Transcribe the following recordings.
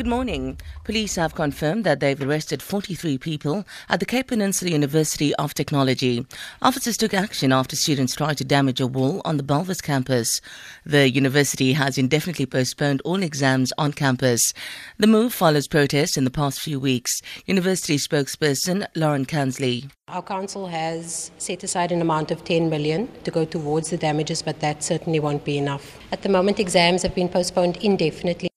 Good morning. Police have confirmed that they've arrested 43 people at the Cape Peninsula University of Technology. Officers took action after students tried to damage a wall on the Bellville campus. The university has indefinitely postponed all exams on campus. The move follows protests in the past few weeks. University spokesperson Lauren Kansley. Our council has set aside an amount of 10 million to go towards the damages, but that certainly won't be enough. At the moment, exams have been postponed indefinitely.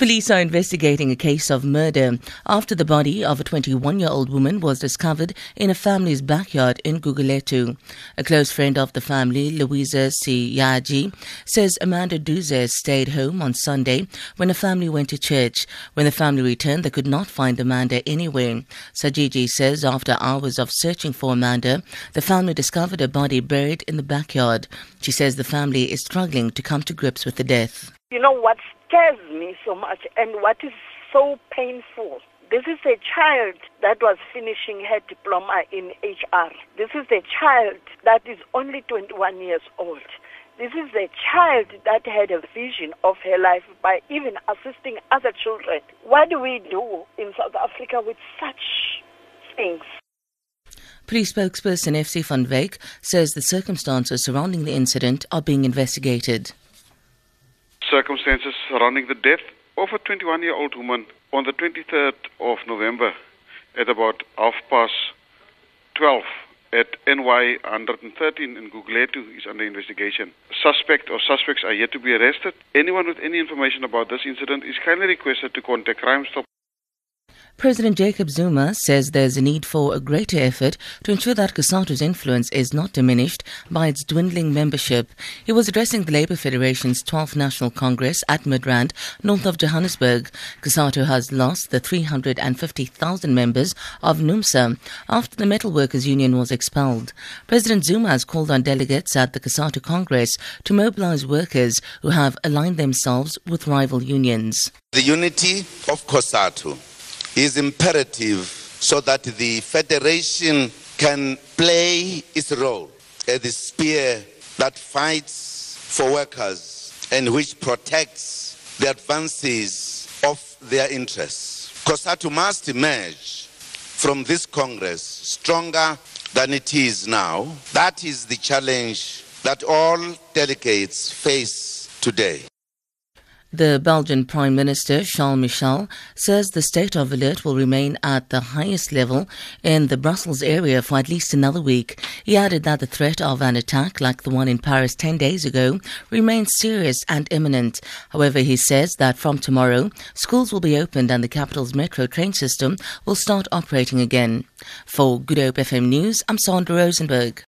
Police are investigating a case of murder after the body of a 21 year old woman was discovered in a family's backyard in Guguletu. A close friend of the family, Louisa Siyaji, says Amanda Duze stayed home on Sunday when the family went to church. When the family returned, they could not find Amanda anywhere. Sajiji says after hours of searching for Amanda, the family discovered her body buried in the backyard. She says the family is struggling to come to grips with the death. You know what scares me so much and what is so painful? This is a child that was finishing her diploma in HR. This is a child that is only 21 years old. This is a child that had a vision of her life by even assisting other children. What do we do in South Africa with such things? Police spokesperson FC van says the circumstances surrounding the incident are being investigated circumstances surrounding the death of a 21 year old woman on the 23rd of November at about half past 12 at NY 113 in Guguletu is under investigation. Suspect or suspects are yet to be arrested. Anyone with any information about this incident is kindly requested to contact Crime Stop President Jacob Zuma says there's a need for a greater effort to ensure that COSATU's influence is not diminished by its dwindling membership. He was addressing the Labour Federation's 12th National Congress at Midrand, north of Johannesburg. COSATU has lost the 350,000 members of NUMSA after the Metalworkers Union was expelled. President Zuma has called on delegates at the COSATU Congress to mobilize workers who have aligned themselves with rival unions. The unity of COSATU is imperative so that the Federation can play its role as the spear that fights for workers and which protects the advances of their interests. COSATU must emerge from this Congress stronger than it is now. That is the challenge that all delegates face today. The Belgian Prime Minister Charles Michel says the state of alert will remain at the highest level in the Brussels area for at least another week. He added that the threat of an attack like the one in Paris 10 days ago remains serious and imminent. However, he says that from tomorrow, schools will be opened and the capital's metro train system will start operating again. For Good Hope FM News, I'm Sandra Rosenberg.